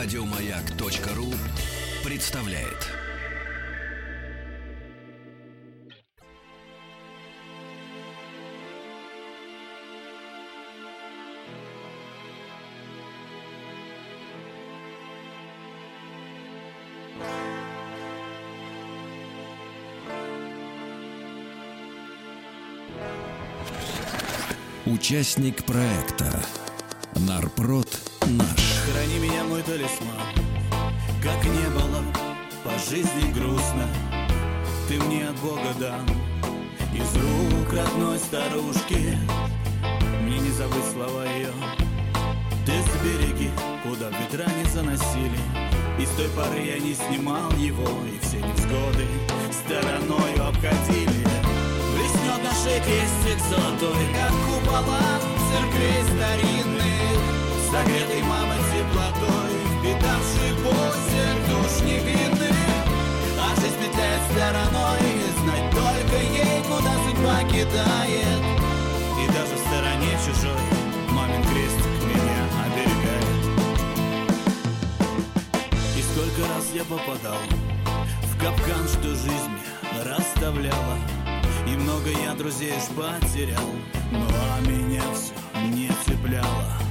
Радиомаяк.ру представляет. Участник проекта Нарпрод наш. Меня, мой талисман, как не было по жизни грустно. Ты мне от Бога дан из рук родной старушки. Мне не забыть слова ее. Ты сбереги, куда ветра не заносили. И с той поры я не снимал его, и все невзгоды стороною обходили. Блеснет наш крестик золотой, как купола церквей старинных, Согретый мамой теплотой, впитавший после душ невинных. А жизнь петляет стороной, знать только ей, куда судьба кидает. И даже в стороне чужой мамин крестик меня оберегает. И сколько раз я попадал в капкан, что жизнь расставляла. И много я друзей уж потерял, ну а меня все не цепляло.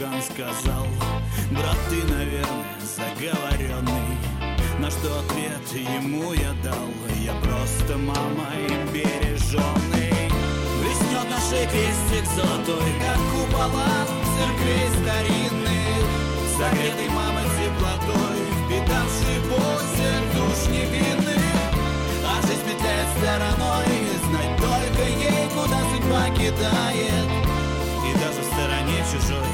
И друган сказал, брат, ты, наверное, заговоренный. На что ответ ему я дал, я просто мамой береженный. Блеснет наш крестик золотой, как купола церквей старинных, Согретый мамой теплотой, впитавший после душ невинных. А жизнь петляет стороной, и знать только ей, куда судьба кидает. И даже в стороне чужой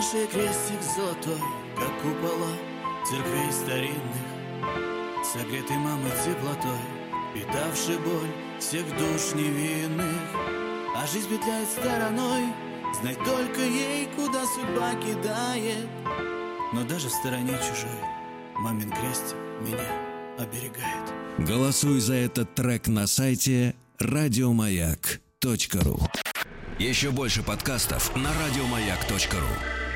Блеснет наш крестик золотой, как купола церквей старинных, Согретый мамой теплотой, питавший боль всех душ невинных. А жизнь петляет стороной, знать только ей, куда судьба кидает. Но даже в стороне чужой мамин крестик меня оберегает. Голосуй за этот трек на сайте радиомаяк.ру Еще больше подкастов на радиомаяк.ру